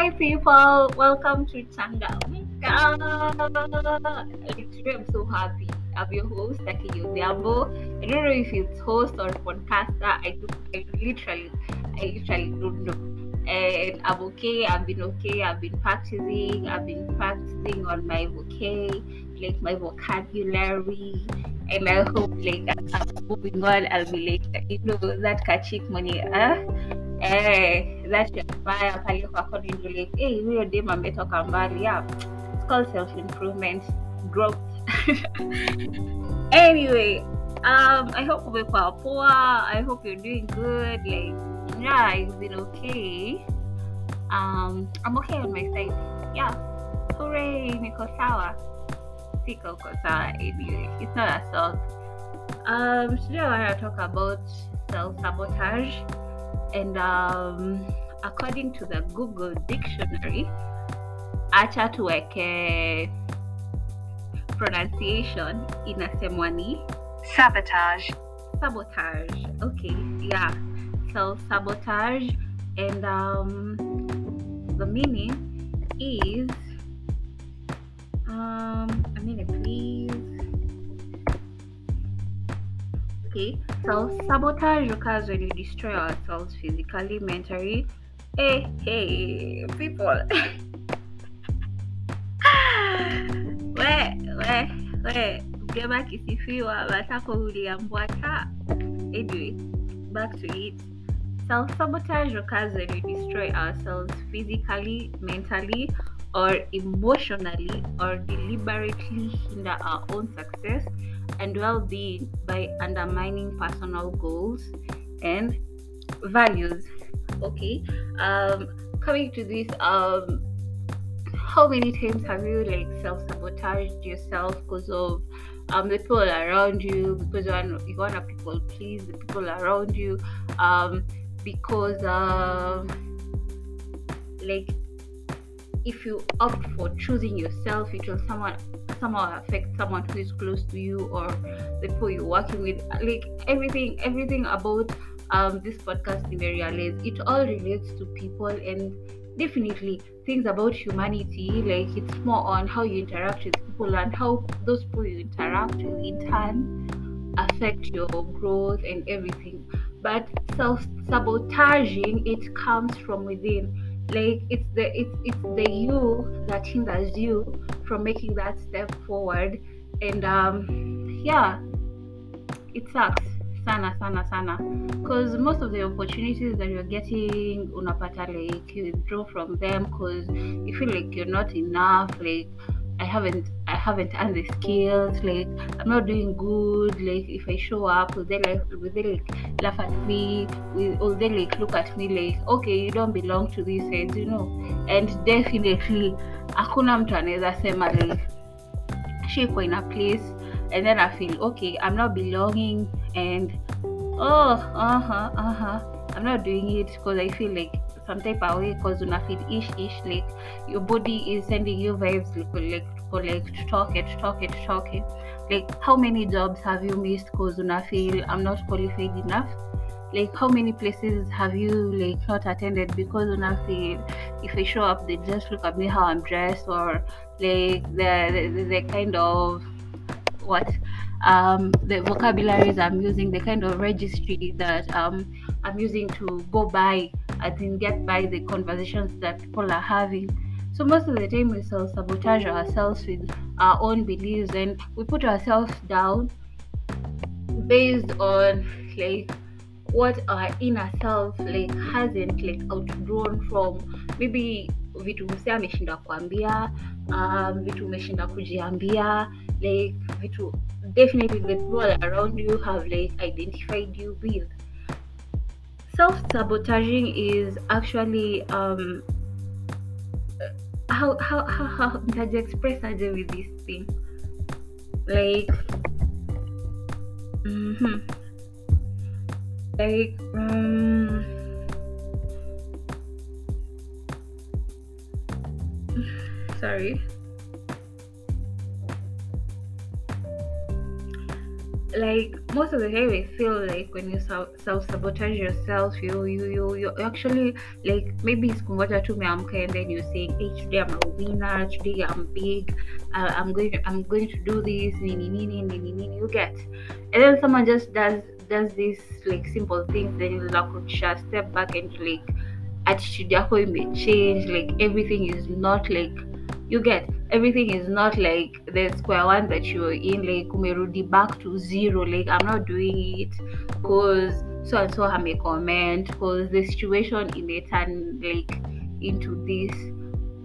Hi, people. Welcome to Tanga. Literally, I'm so happy. I'm your host, Taki Yodiambo. I don't know if it's host or podcaster. I, do, I literally, I literally don't know. And I'm okay. I've been okay. I've been practicing. I've been practicing on my vocay, like my vocabulary. And I hope, like, I'm moving on, I'll be like, you know, that catching money. Huh? eh, that mbaya pale kwako ni like hey, huyo dem ametoka mbali yeah. It's called self improvement growth anyway um I hope umekuwa poa I hope you're doing good like yeah it's been okay um I'm okay on my side yeah hooray niko sawa siko uko sawa it's not assault um today I want to talk about self sabotage. And um, according to the Google dictionary, acha tuweke pronunciation inasemwa ni sabotage, sabotage. Okay, yeah, self sabotage, and um, the meaning is Okay, self sabotage occurs when we destroy ourselves physically, mentally. Hey, hey, people. we, we, we, mgema kisifiwa, watako uliambwata. Anyway, back to it. Self sabotage occurs when we destroy ourselves physically, mentally, or emotionally, or deliberately hinder our own success and well-being by undermining personal goals and values. Okay um coming to this um how many times have you like self-sabotaged yourself because of um the people around you because you want, you want to people please the people around you? Um because um like if you opt for choosing yourself it will someone somehow affect someone who is close to you or the people you're working with. Like everything everything about um this podcast in realize it all relates to people and definitely things about humanity. Like it's more on how you interact with people and how those people you interact with in turn affect your growth and everything. But self-sabotaging it comes from within. Like it's the it's it's the you that hinders you from making that step forward. And um yeah it sucks. Sana sana sana. Because most of the opportunities that you're getting unapata like you withdraw from them because you feel like you're not enough like I haven't I haven't earned the skills. Like I'm not doing good. Like if I show up, will they like will they like laugh at me? Will, will they like look at me like okay you don't belong to this you know? And definitely hakuna mtu anaweza sema like shiko in a place and then I feel okay I'm not belonging and oh uh-huh uh-huh I'm not doing it because I feel like some type of way because una feel ish ish like your body is sending you vibes like like like talk it talk it talk it like how many jobs have you missed because una feel I'm not qualified enough. Like how many places have you like not attended because una feel if I show up they just look at me how I'm dressed or like the the, the kind of what um the vocabularies I'm using the kind of registry that um I'm using to go by I think get by the conversations that people are having. So most of the time we self sabotage ourselves with our own beliefs and we put ourselves down based on like what our inner self like hasn't like outgrown from maybe vitu msee ameshinda kuambia um, vitu umeshinda kujiambia like vitu definitely the people around you have like identified you with self-sabotaging is actually um how how how how nitaji express aje with this thing? Like mhm like um sorry like most of the time i feel like when you self-sabotage yourself you you you you actually like maybe siku moja tu umeamka and then you're saying hey today i'm a winner today i'm big uh, i'm going to, i'm going to do this nini nini nini nini you get. And then someone just does does these like simple things then you like step back and like attitude yako change like everything is not like you get everything is not like the square one that you're in like umerudi back to zero like i'm not doing it because so and so have a comment because the situation in it turn like into this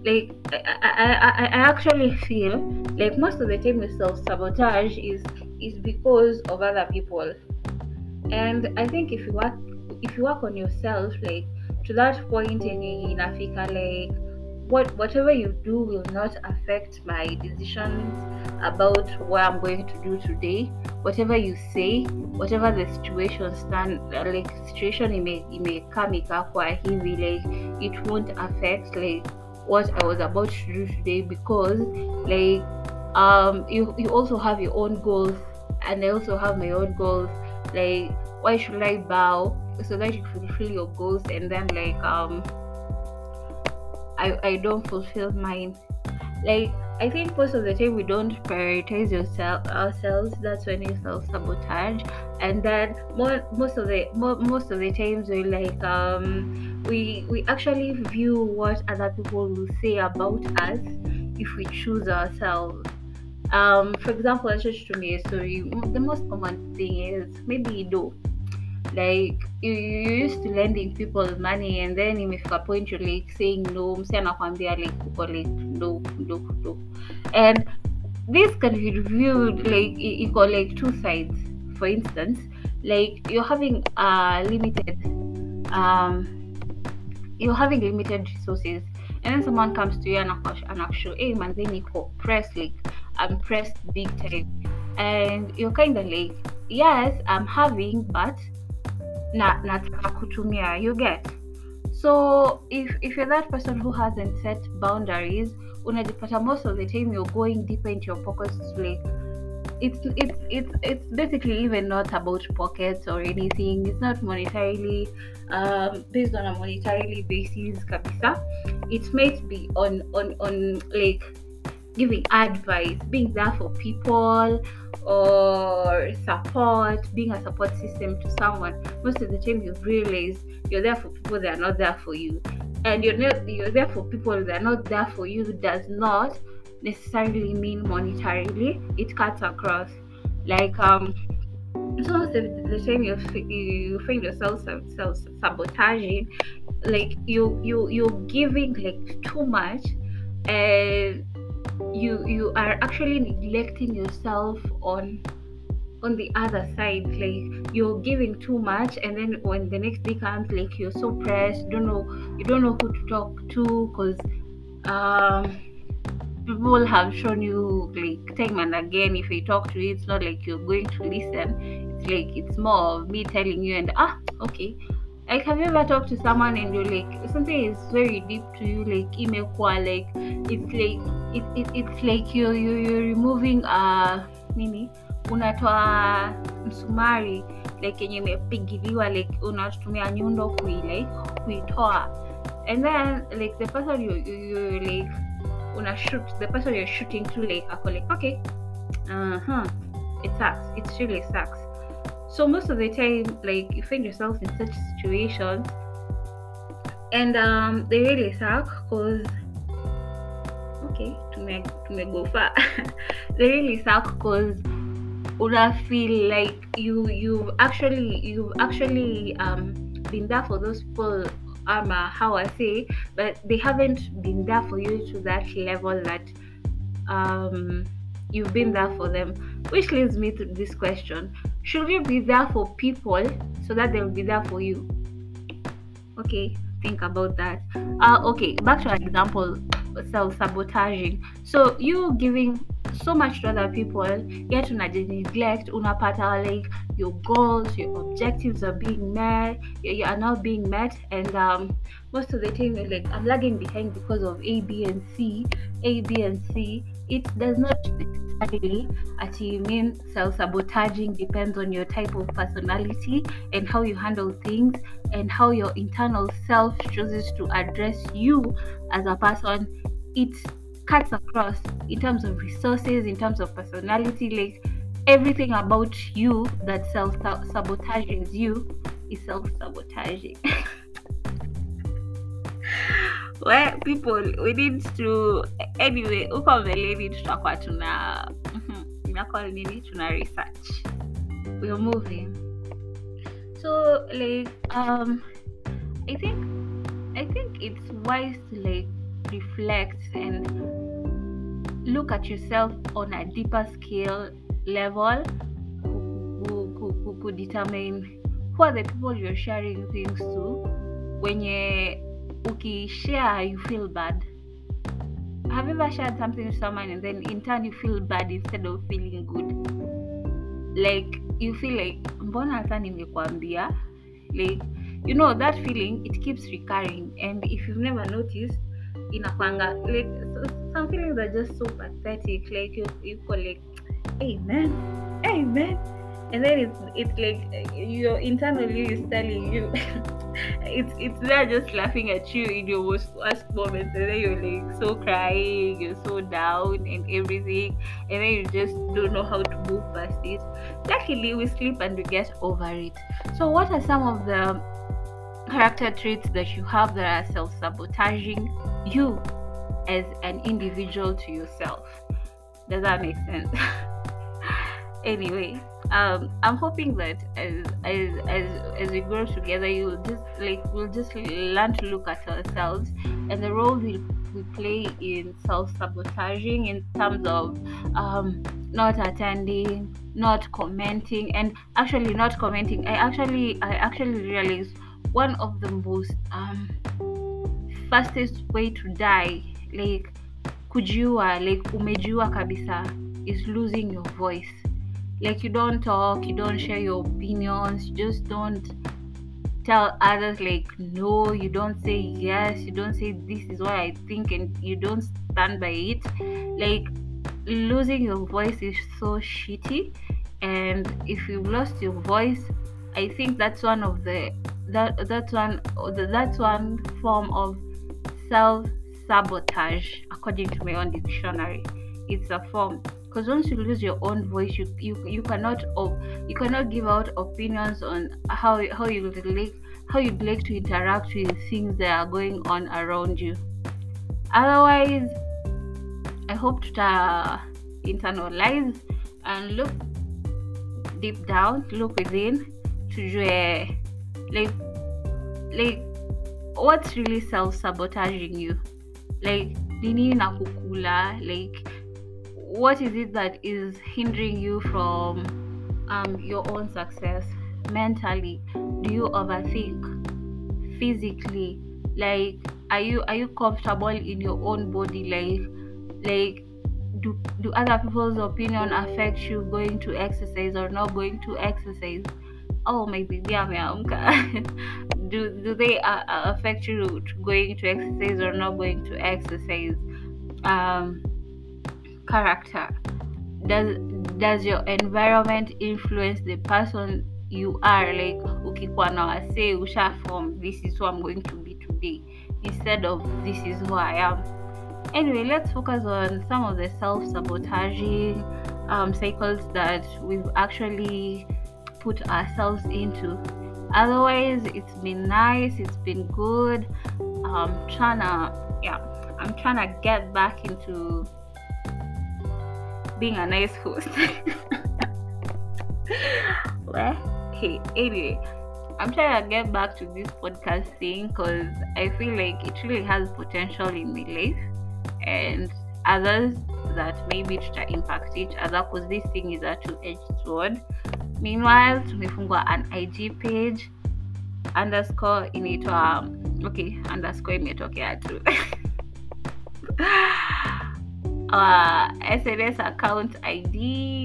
like I, I, I, actually feel like most of the time self-sabotage is is because of other people. And i think if you work if you work on yourself like to that point in Africa like what whatever you do will not affect my decisions about what I'm going to do today. Whatever you say, whatever the situation stand like situation it may it may come kwa hivi like it won't affect like what I was about to do today because like um you you also have your own goals and I also have my own goals. Like why should I bow so that you fulfill your goals and then like um I, I don't fulfill mine. Like I think most of the time we don't prioritize yourself ourselves. That's when you self sabotage, and then more most of the more, most of the times we like um we we actually view what other people will say about us if we choose ourselves. Um, for example, I just to me story. The most common thing is maybe you do like you, you used to lending people money and then imefika point you're like saying no msi anakwambia like uko like no no no. And this can be reviewed like iko like two sides. For instance like you're having a limited um you're having limited resources and then someone comes to you and actually hey man then you press like i'm pressed big time. And you're kind of like yes i'm having but na nataka kutumia you get. So if if you're that person who hasn't set boundaries unajipata most of the time you're going deeper into your pockets like it's it's it's it's basically even not about pockets or anything. It's not monetarily um, based on a monetarily basis kabisa. It might be on on on like giving advice being there for people or support, being a support system to someone, most of the time you realize you're there for people that are not there for you. And you're not you're there for people that are not there for you does not necessarily mean monetarily. It cuts across. Like um so most the time you you find yourself self sabotaging, like you you you're giving like too much and you you are actually neglecting yourself on on the other side like you're giving too much and then when the next day comes like you're so pressed don't know you don't know who to talk to because um people have shown you like time and again if you talk to you it's not like you're going to listen. It's like it's more of me telling you and ah okay. Like have you ever talked to someone and you're like something is very deep to you like email like it's like it, it, it's like you, you, you're removing uh nini? Unatoa msumari like yenye imepigiliwa like unatumia nyundo kui like kuitoa. And then like the person you, you, you like una shoot the person you're shooting to like ako like okay. Uh-huh. It sucks. It really sucks. So most of the time like you find yourself in such situations. And um they really suck because okay tumegofa they really suck because una feel like you you've actually you've actually um been there for those people um uh, how I say but they haven't been there for you to that level that um you've been there for them. Which leads me to this question. Should you be there for people so that they'll be there for you? Okay think about that. Uh okay back to our example self sabotaging. So you giving so much to other people yet unajineglect unapata like your goals your objectives are being met you, are not being met and um, most of the time you're like i'm lagging behind because of a b and c a b and c it does not necessarily actually mean self-sabotaging depends on your type of personality and how you handle things and how your internal self chooses to address you as a person it cuts across in terms of resources in terms of personality like everything about you that self-sabotages you is self-sabotaging. Well people we need to anyway huko mbeleni tutakuwa tuna inakuwa nini tuna research. We're moving. So like um i think i think it's wise to like reflect and look at yourself on a deeper scale level who could determine who are the people you're sharing things to. When wenye ukishare you feel bad. Have you ever shared something with someone and then in turn you feel bad instead of feeling good? Like you feel like mbona hata like you know that feeling it keeps recurring. And if you've never noticed inakwanga like so, some feelings are just so pathetic like you you call like amen amen and then it's it's like your internally is telling you it's it's there just laughing at you in your most worst moments. And then you're like so crying you're so down and everything. And then you just don't know how to move past it. Luckily we sleep and we get over it. So what are some of the character traits that you have that are self-sabotaging you as an individual to yourself. Does that make sense? Anyway um i'm hoping that as as as as we grow together you'll just like we'll just learn to look at ourselves and the role we, we play in self-sabotaging in terms of um not attending not commenting and actually not commenting. I actually i actually realized one of the most um fastest way to die like kujua like umejua kabisa is losing your voice. Like you don't talk you don't share your opinions you just don't tell others like no you don't say yes you don't say this is what i think and you don't stand by it. Like losing your voice is so shitty and if you've lost your voice i think that's one of the that that's one that's one form of self sabotage according to my own dictionary it's a form. Because once you lose your own voice you you, you cannot oh, you cannot give out opinions on how how you like how you'd like to interact with things that are going on around you. Otherwise i hope to uh, internalize and look deep down look within to like like what's really self-sabotaging you? Like nini nakukula like what is it that is hindering you from um, your own success mentally? Do you overthink physically? Like are you are you comfortable in your own body like like do, do other people's opinion affect you going to exercise or not going to exercise oh my baby ameamka do do they uh, affect you going to exercise or not going to exercise? Um character. Does does your environment influence the person you are? Like ukikuwa na wasee usha form this is who i'm going to be today instead of this is who i am. Anyway let's focus on some of the self-sabotaging um, cycles that we've actually put ourselves into otherwise it's been nice it's been good i'm trying to yeah i'm trying to get back into being a nice host. well, anyway, I'm trying to get back to this podcast thing because I feel like it really has potential in my life and others that maybe to impact each other because this thing is a two-edged sword. Meanwhile, tumefungwa an IG page underscore inaitwa okay underscore imetokea tu uh, SNS account ID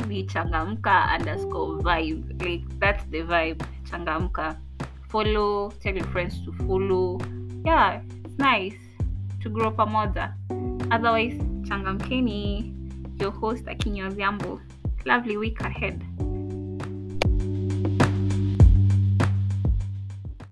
ni changamka underscore vibe. Like that's the vibe. Changamka. Follow, tell your friends to follow. Yeah, it's nice to grow pamoja. Otherwise, changamkeni. Your host akinywa vyambo Lovely week ahead.